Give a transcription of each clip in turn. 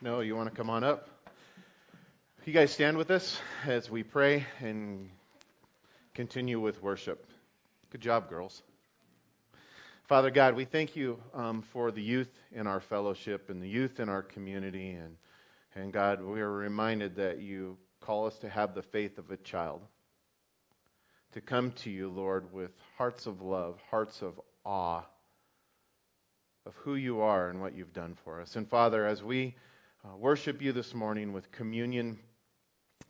No, you want to come on up? You guys stand with us as we pray and continue with worship. Good job, girls. Father God, we thank you um, for the youth in our fellowship and the youth in our community. And, and God, we are reminded that you call us to have the faith of a child, to come to you, Lord, with hearts of love, hearts of awe of who you are and what you've done for us. And Father, as we uh, worship you this morning with communion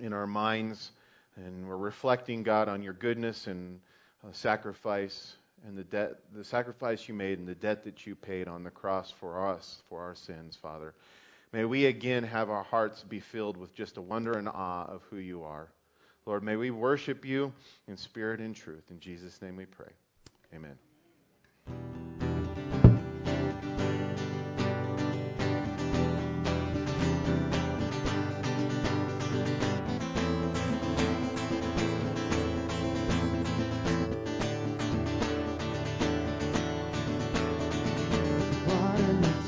in our minds. And we're reflecting, God, on your goodness and uh, sacrifice and the debt, the sacrifice you made and the debt that you paid on the cross for us, for our sins, Father. May we again have our hearts be filled with just a wonder and awe of who you are. Lord, may we worship you in spirit and truth. In Jesus' name we pray. Amen.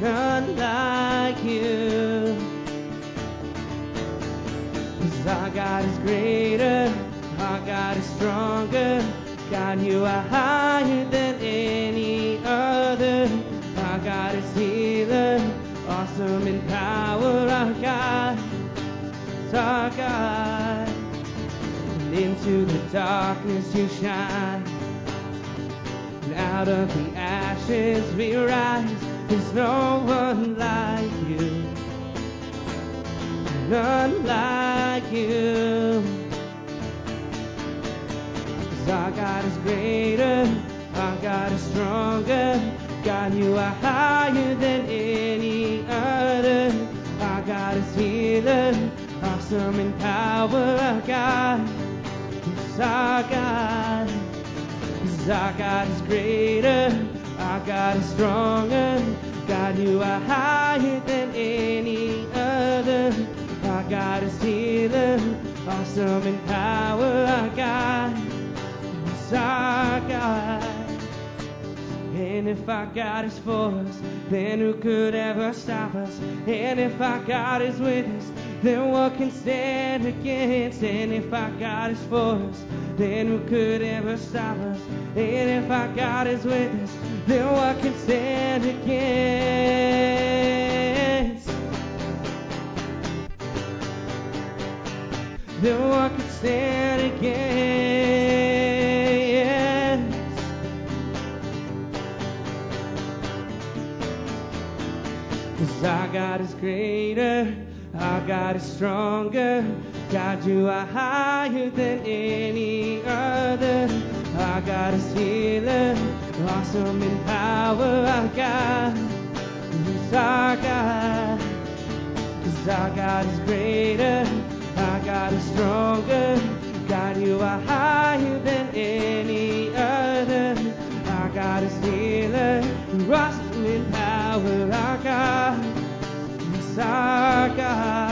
none like you. Cause our God is greater, our God is stronger. God, you are higher than any other. Our God is healer, awesome in power. Our God is our God. And into the darkness you shine. And out of the ashes we rise there's no one like you, none like you. Cause our God is greater, our God is stronger. God, you are higher than any other. Our God is healer, awesome in power. Our God is our God. Cause our God is greater, our God is stronger. God, you are higher than any other. Our God is healer, awesome in power. Our God is our God. And if our God is for us, then who could ever stop us? And if our God is with us, then what can stand against? And if our God is for us, then who could ever stop us? And if our God is with us, no I can stand against. No I can stand against. Cause our God is greater, our God is stronger. God, you are higher than any other. Our God is healer. Awesome in power, our God. He's our God. Cause our God is greater. Our God is stronger. God, you are higher than any other. Our God is healer. Awesome in power, our God. He's our God.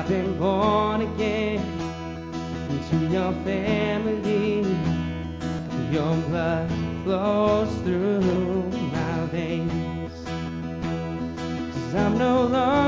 I've been born again into your family. Your blood flows through my veins. Cause I'm no longer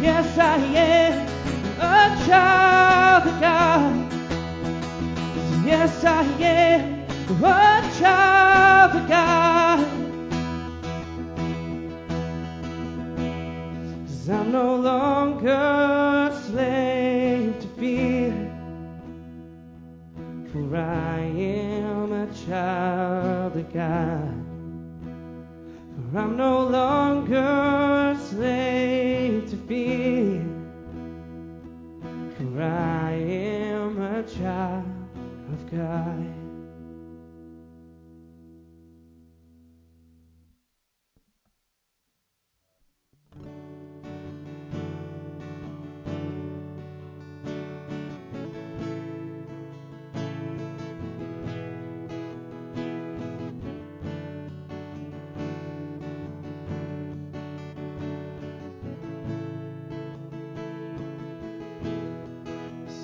Yes, I am a child of God. Yes, I am a child of God. Cause I'm no longer a slave to fear. For I am a child of God. For I'm no longer child of God.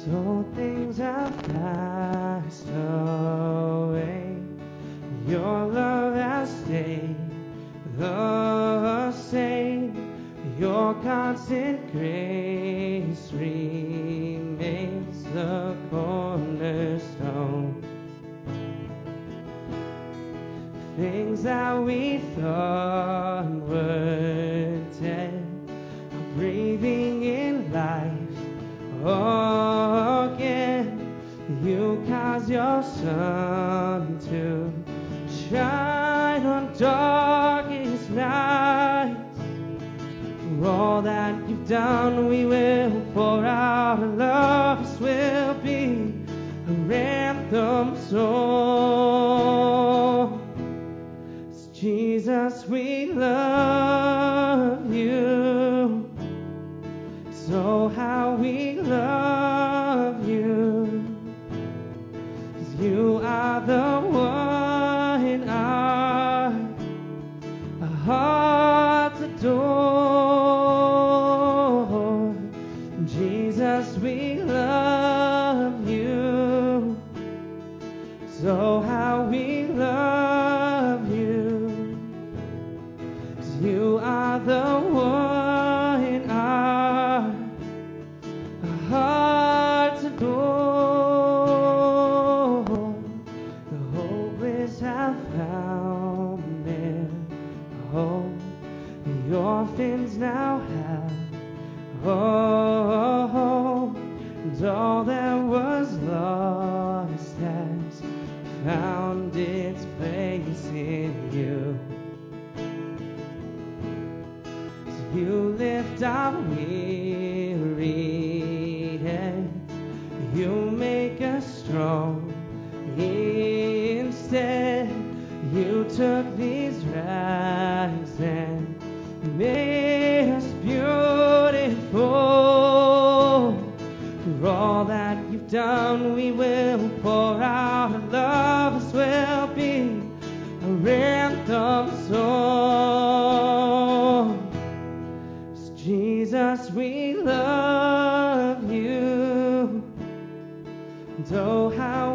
So things have passed away. Your love has stayed the same. Your constant grace remains the cornerstone. Things that we thought sun to shine on darkest nights. For all that you've done, we will pour out our loves will be a anthem song. It's Jesus, we love hearts adore. will pour out our love as will be a random song. It's Jesus, we love you. Though how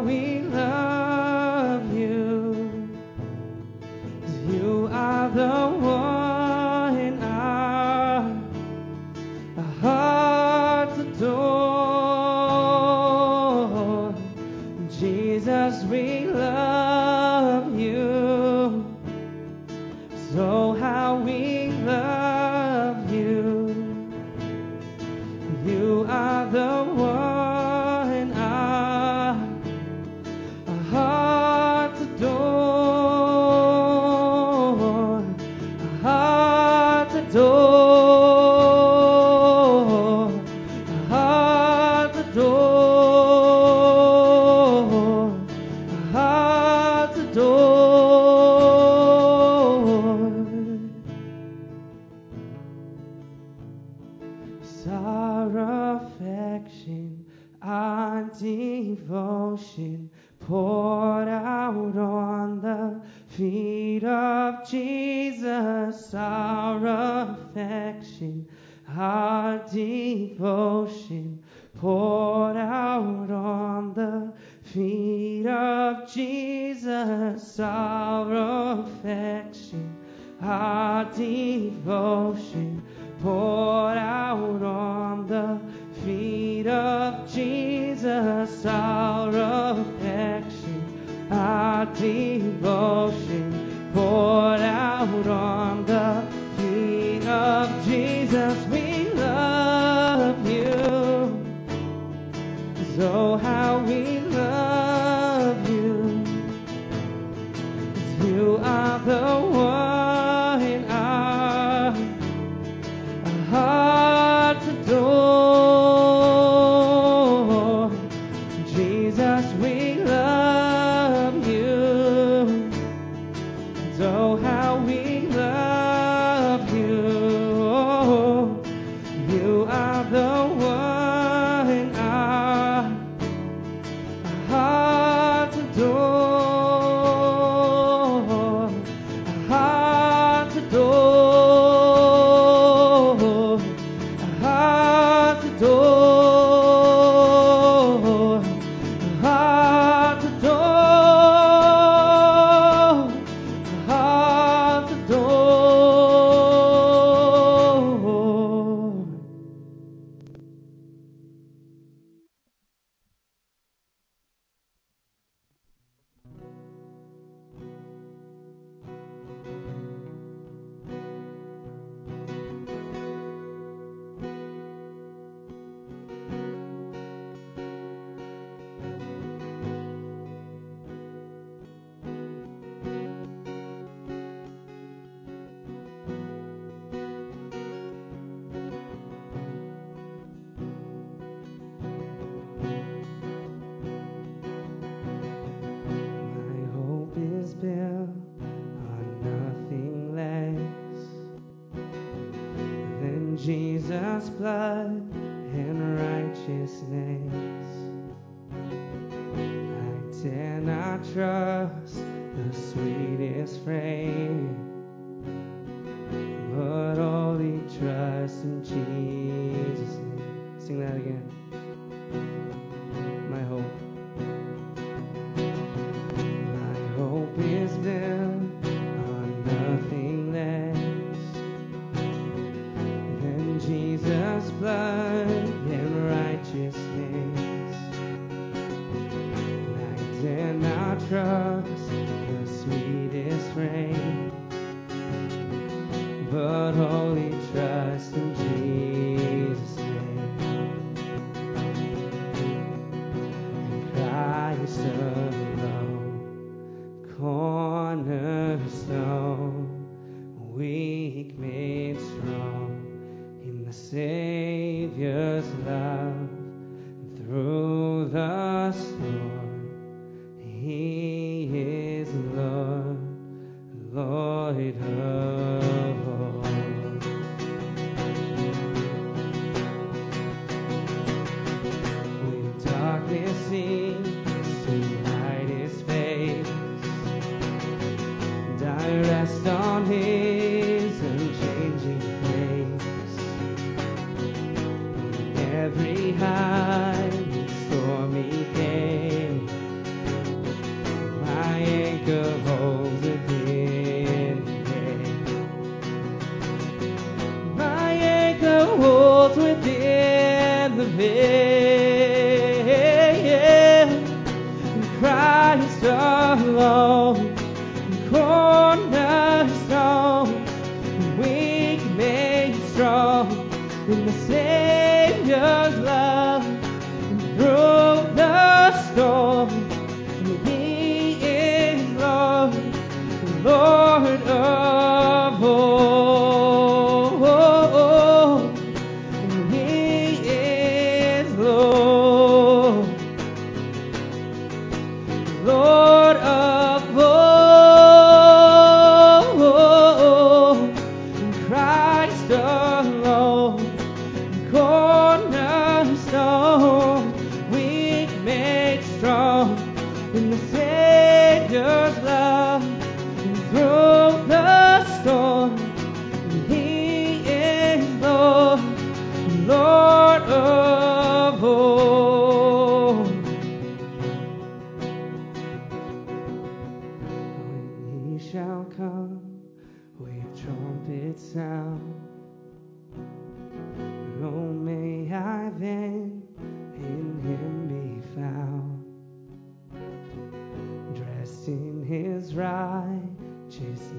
Our affection, our devotion poured out on the feet of Jesus. Our affection, our devotion poured out on the feet of Jesus. Our affection, our devotion poured out on the feet of Jesus our affection, our devotion poured out on the feet of Jesus. We love you. So how we love you. You are the one. Jesus' blood. cornerstone, weak made strong in the Savior's love.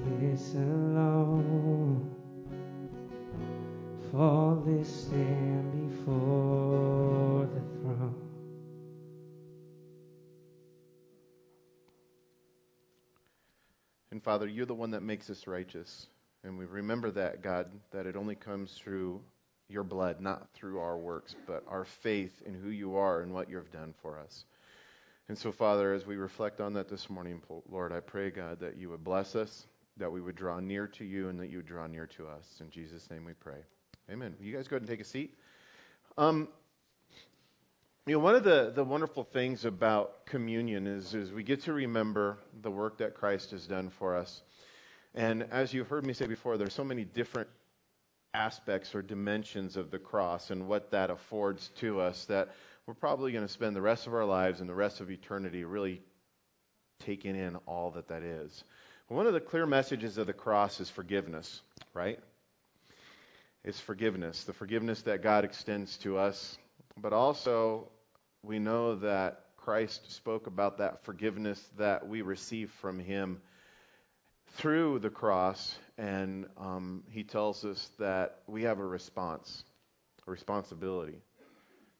Righteousness alone. Faultless stand before the throne. And Father, you're the one that makes us righteous. And we remember that, God, that it only comes through your blood, not through our works, but our faith in who you are and what you've done for us. And so, Father, as we reflect on that this morning, Lord, I pray, God, that you would bless us, that we would draw near to you, and that you would draw near to us. In Jesus' name we pray. Amen. Will you guys go ahead and take a seat? Um, you know, one of the, the wonderful things about communion is, is we get to remember the work that Christ has done for us. And as you've heard me say before, there's so many different aspects or dimensions of the cross and what that affords to us that we're probably going to spend the rest of our lives and the rest of eternity really taking in all that that is. One of the clear messages of the cross is forgiveness, right? It's forgiveness, the forgiveness that God extends to us. But also, we know that Christ spoke about that forgiveness that we receive from Him through the cross, and um, He tells us that we have a response, a responsibility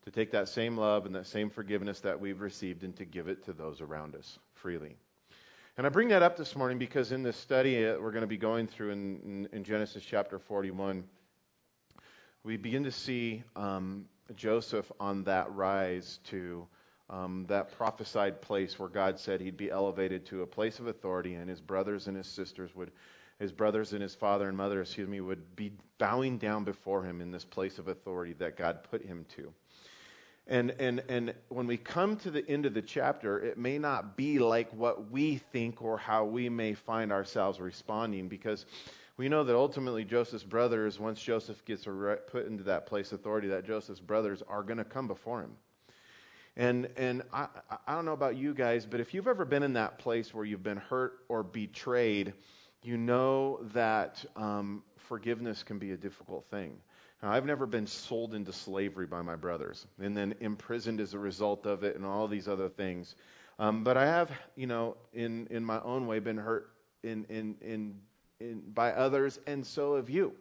to take that same love and that same forgiveness that we've received and to give it to those around us freely. And I bring that up this morning because in this study that we're going to be going through in, in, in Genesis chapter 41, we begin to see um, Joseph on that rise to um, that prophesied place where God said he'd be elevated to a place of authority, and his brothers and his sisters would, his brothers and his father and mother, excuse me, would be bowing down before him in this place of authority that God put him to. And, and, and when we come to the end of the chapter, it may not be like what we think or how we may find ourselves responding because we know that ultimately Joseph's brothers, once Joseph gets put into that place of authority, that Joseph's brothers are going to come before him. And, and I, I don't know about you guys, but if you've ever been in that place where you've been hurt or betrayed, you know that um, forgiveness can be a difficult thing. Now, I've never been sold into slavery by my brothers and then imprisoned as a result of it and all these other things. Um, but I have, you know, in, in my own way, been hurt in, in, in, in, by others, and so have you.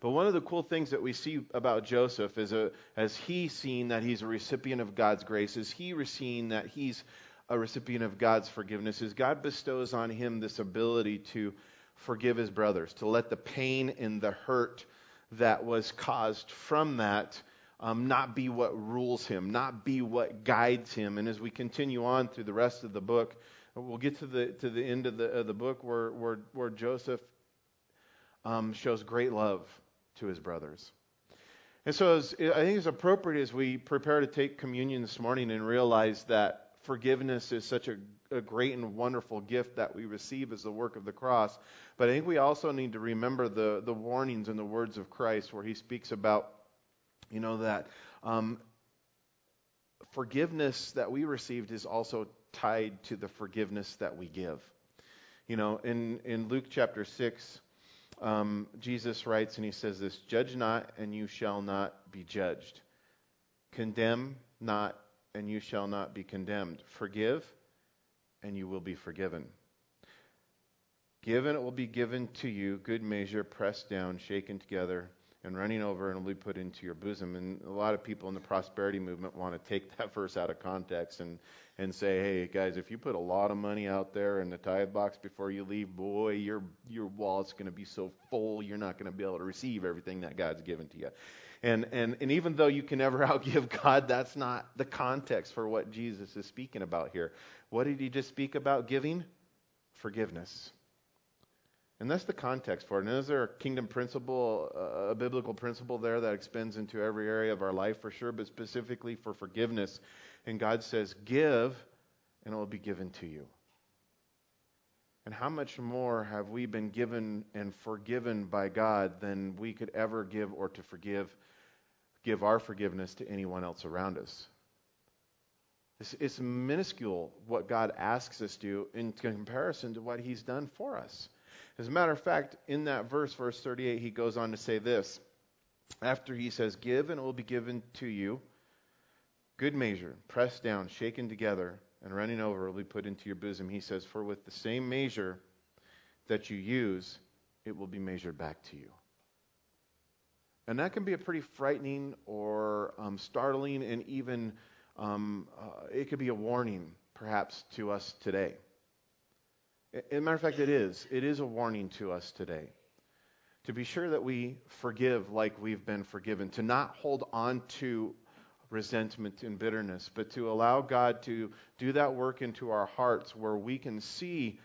But one of the cool things that we see about Joseph is a, as he's seen that he's a recipient of God's grace, is he seen that he's a recipient of God's forgiveness, is God bestows on him this ability to forgive his brothers, to let the pain and the hurt that was caused from that um, not be what rules him, not be what guides him. And as we continue on through the rest of the book, we'll get to the to the end of the of the book where where, where Joseph um, shows great love to his brothers. And so I think it's appropriate as we prepare to take communion this morning and realize that forgiveness is such a, a, great and wonderful gift that we receive as the work of the cross. But I think we also need to remember the, the warnings and the words of Christ where he speaks about, you know, that um, forgiveness that we received is also tied to the forgiveness that we give. You know, in, in Luke chapter 6, um, Jesus writes and he says this Judge not, and you shall not be judged. Condemn not, and you shall not be condemned. Forgive, and you will be forgiven. Give, and it will be given to you, good measure, pressed down, shaken together, and running over, and will be put into your bosom. And a lot of people in the prosperity movement want to take that verse out of context and and say, hey guys, if you put a lot of money out there in the tithe box before you leave, boy, your your wallet's going to be so full you're not going to be able to receive everything that God's given to you. And and and even though you can never outgive God, that's not the context for what Jesus is speaking about here. What did he just speak about giving? Forgiveness. And that's the context for it. And is there a kingdom principle, a biblical principle there that extends into every area of our life for sure, but specifically for forgiveness? And God says, Give, and it will be given to you. And how much more have we been given and forgiven by God than we could ever give or to forgive, give our forgiveness to anyone else around us? It's, it's minuscule what God asks us to in comparison to what He's done for us. As a matter of fact, in that verse, verse 38, he goes on to say this. After he says, Give and it will be given to you, good measure, pressed down, shaken together, and running over will be put into your bosom. He says, For with the same measure that you use, it will be measured back to you. And that can be a pretty frightening or um, startling, and even um, uh, it could be a warning, perhaps, to us today. As a matter of fact, it is. It is a warning to us today. To be sure that we forgive like we've been forgiven, to not hold on to resentment and bitterness, but to allow God to do that work into our hearts where we can see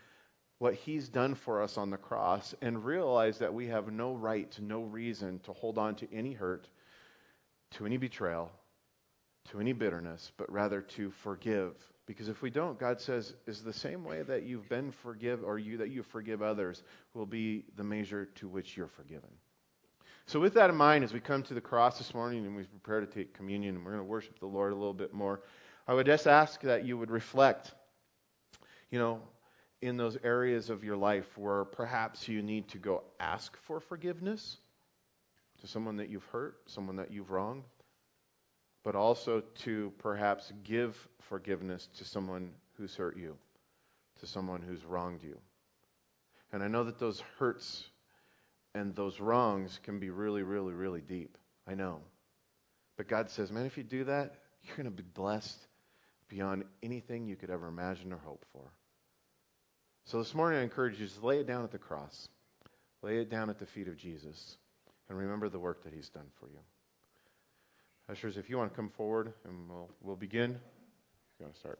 what He's done for us on the cross and realize that we have no right, no reason to hold on to any hurt, to any betrayal, to any bitterness, but rather to forgive. Because if we don't, God says, is the same way that you've been forgive or you that you forgive others will be the measure to which you're forgiven. So, with that in mind, as we come to the cross this morning and we prepare to take communion and we're going to worship the Lord a little bit more, I would just ask that you would reflect, you know, in those areas of your life where perhaps you need to go ask for forgiveness to someone that you've hurt, someone that you've wronged, but also to perhaps give forgiveness to someone who's hurt you, to someone who's wronged you. And I know that those hurts and those wrongs can be really, really, really deep. I know. But God says, man, if you do that, you're going to be blessed beyond anything you could ever imagine or hope for. So this morning, I encourage you to lay it down at the cross, lay it down at the feet of Jesus, and remember the work that He's done for you. Ushers, if you want to come forward, and we'll, we'll begin. You want to start?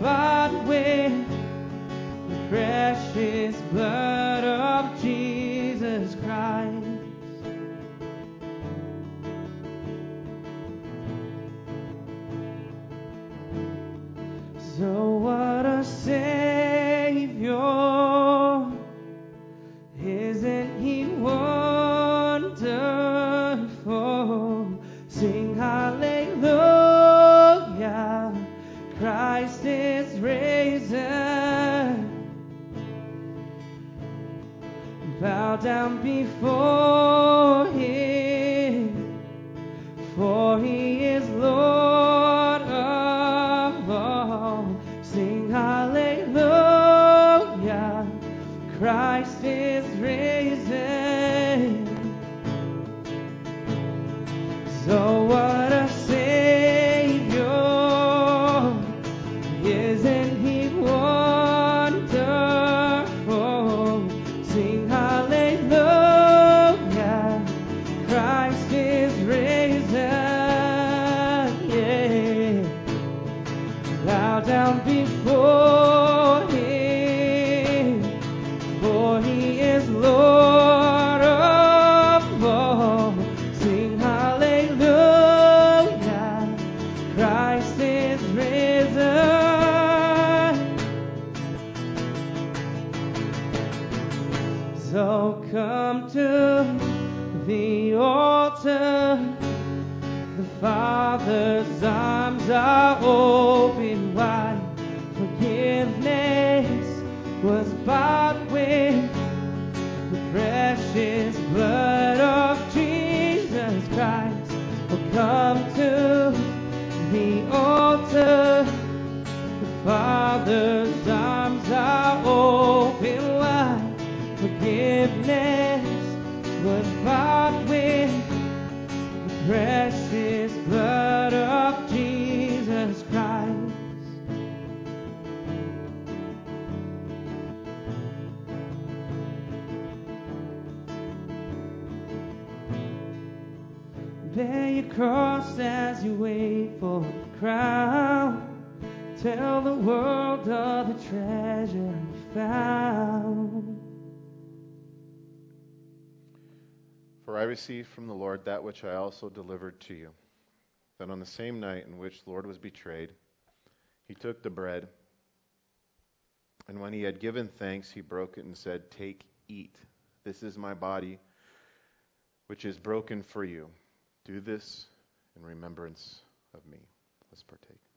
bought with precious blood down before Bear your cross as you wait for the crown. Tell the world of the treasure found. For I received from the Lord that which I also delivered to you. That on the same night in which the Lord was betrayed, he took the bread, and when he had given thanks, he broke it and said, Take, eat. This is my body, which is broken for you. Do this in remembrance of me. Let's partake.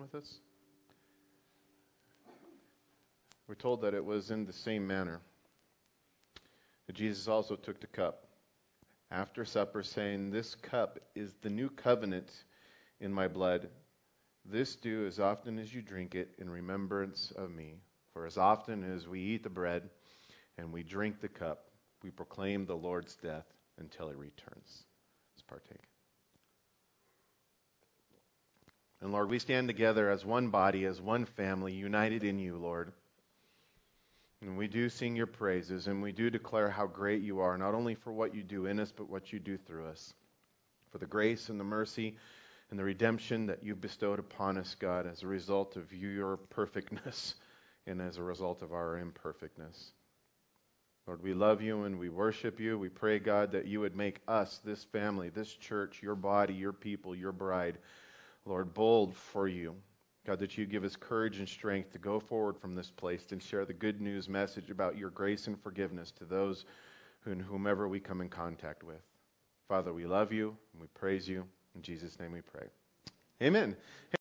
With us? We're told that it was in the same manner that Jesus also took the cup after supper, saying, This cup is the new covenant in my blood. This do as often as you drink it in remembrance of me. For as often as we eat the bread and we drink the cup, we proclaim the Lord's death until he returns. Let's partake. And Lord, we stand together as one body, as one family, united in you, Lord. And we do sing your praises, and we do declare how great you are, not only for what you do in us, but what you do through us. For the grace and the mercy and the redemption that you've bestowed upon us, God, as a result of your perfectness and as a result of our imperfectness. Lord, we love you and we worship you. We pray, God, that you would make us, this family, this church, your body, your people, your bride, Lord, bold for you. God, that you give us courage and strength to go forward from this place and share the good news message about your grace and forgiveness to those whom, whomever we come in contact with. Father, we love you and we praise you. In Jesus' name we pray. Amen.